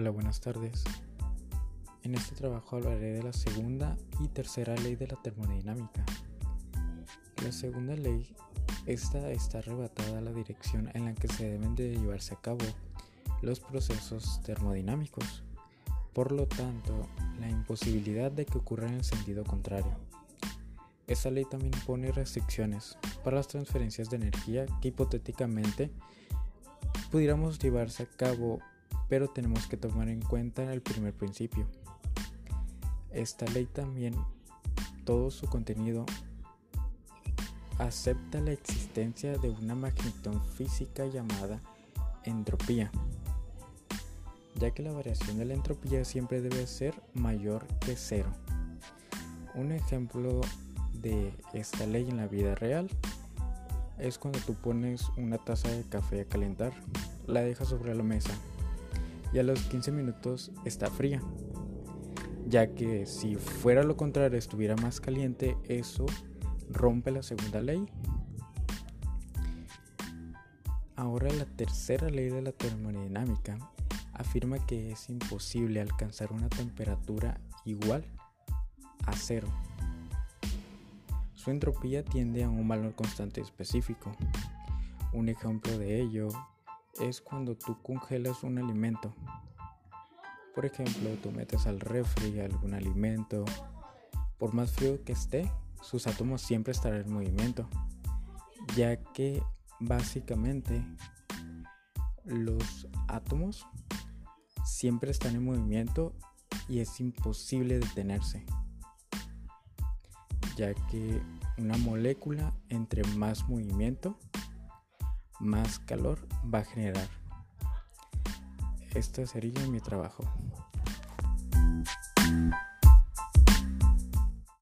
Hola, buenas tardes. En este trabajo hablaré de la segunda y tercera ley de la termodinámica. La segunda ley, esta está arrebatada a la dirección en la que se deben de llevarse a cabo los procesos termodinámicos, por lo tanto, la imposibilidad de que ocurra en el sentido contrario. Esta ley también pone restricciones para las transferencias de energía que hipotéticamente pudiéramos llevarse a cabo pero tenemos que tomar en cuenta el primer principio. Esta ley también, todo su contenido, acepta la existencia de una magnitud física llamada entropía, ya que la variación de la entropía siempre debe ser mayor que cero. Un ejemplo de esta ley en la vida real es cuando tú pones una taza de café a calentar, la dejas sobre la mesa y a los 15 minutos está fría. Ya que si fuera lo contrario, estuviera más caliente, eso rompe la segunda ley. Ahora la tercera ley de la termodinámica afirma que es imposible alcanzar una temperatura igual a cero. Su entropía tiende a un valor constante específico. Un ejemplo de ello es cuando tú congelas un alimento. Por ejemplo, tú metes al refri algún alimento, por más frío que esté, sus átomos siempre estarán en movimiento, ya que básicamente los átomos siempre están en movimiento y es imposible detenerse, ya que una molécula entre más movimiento más calor va a generar. Este sería mi trabajo.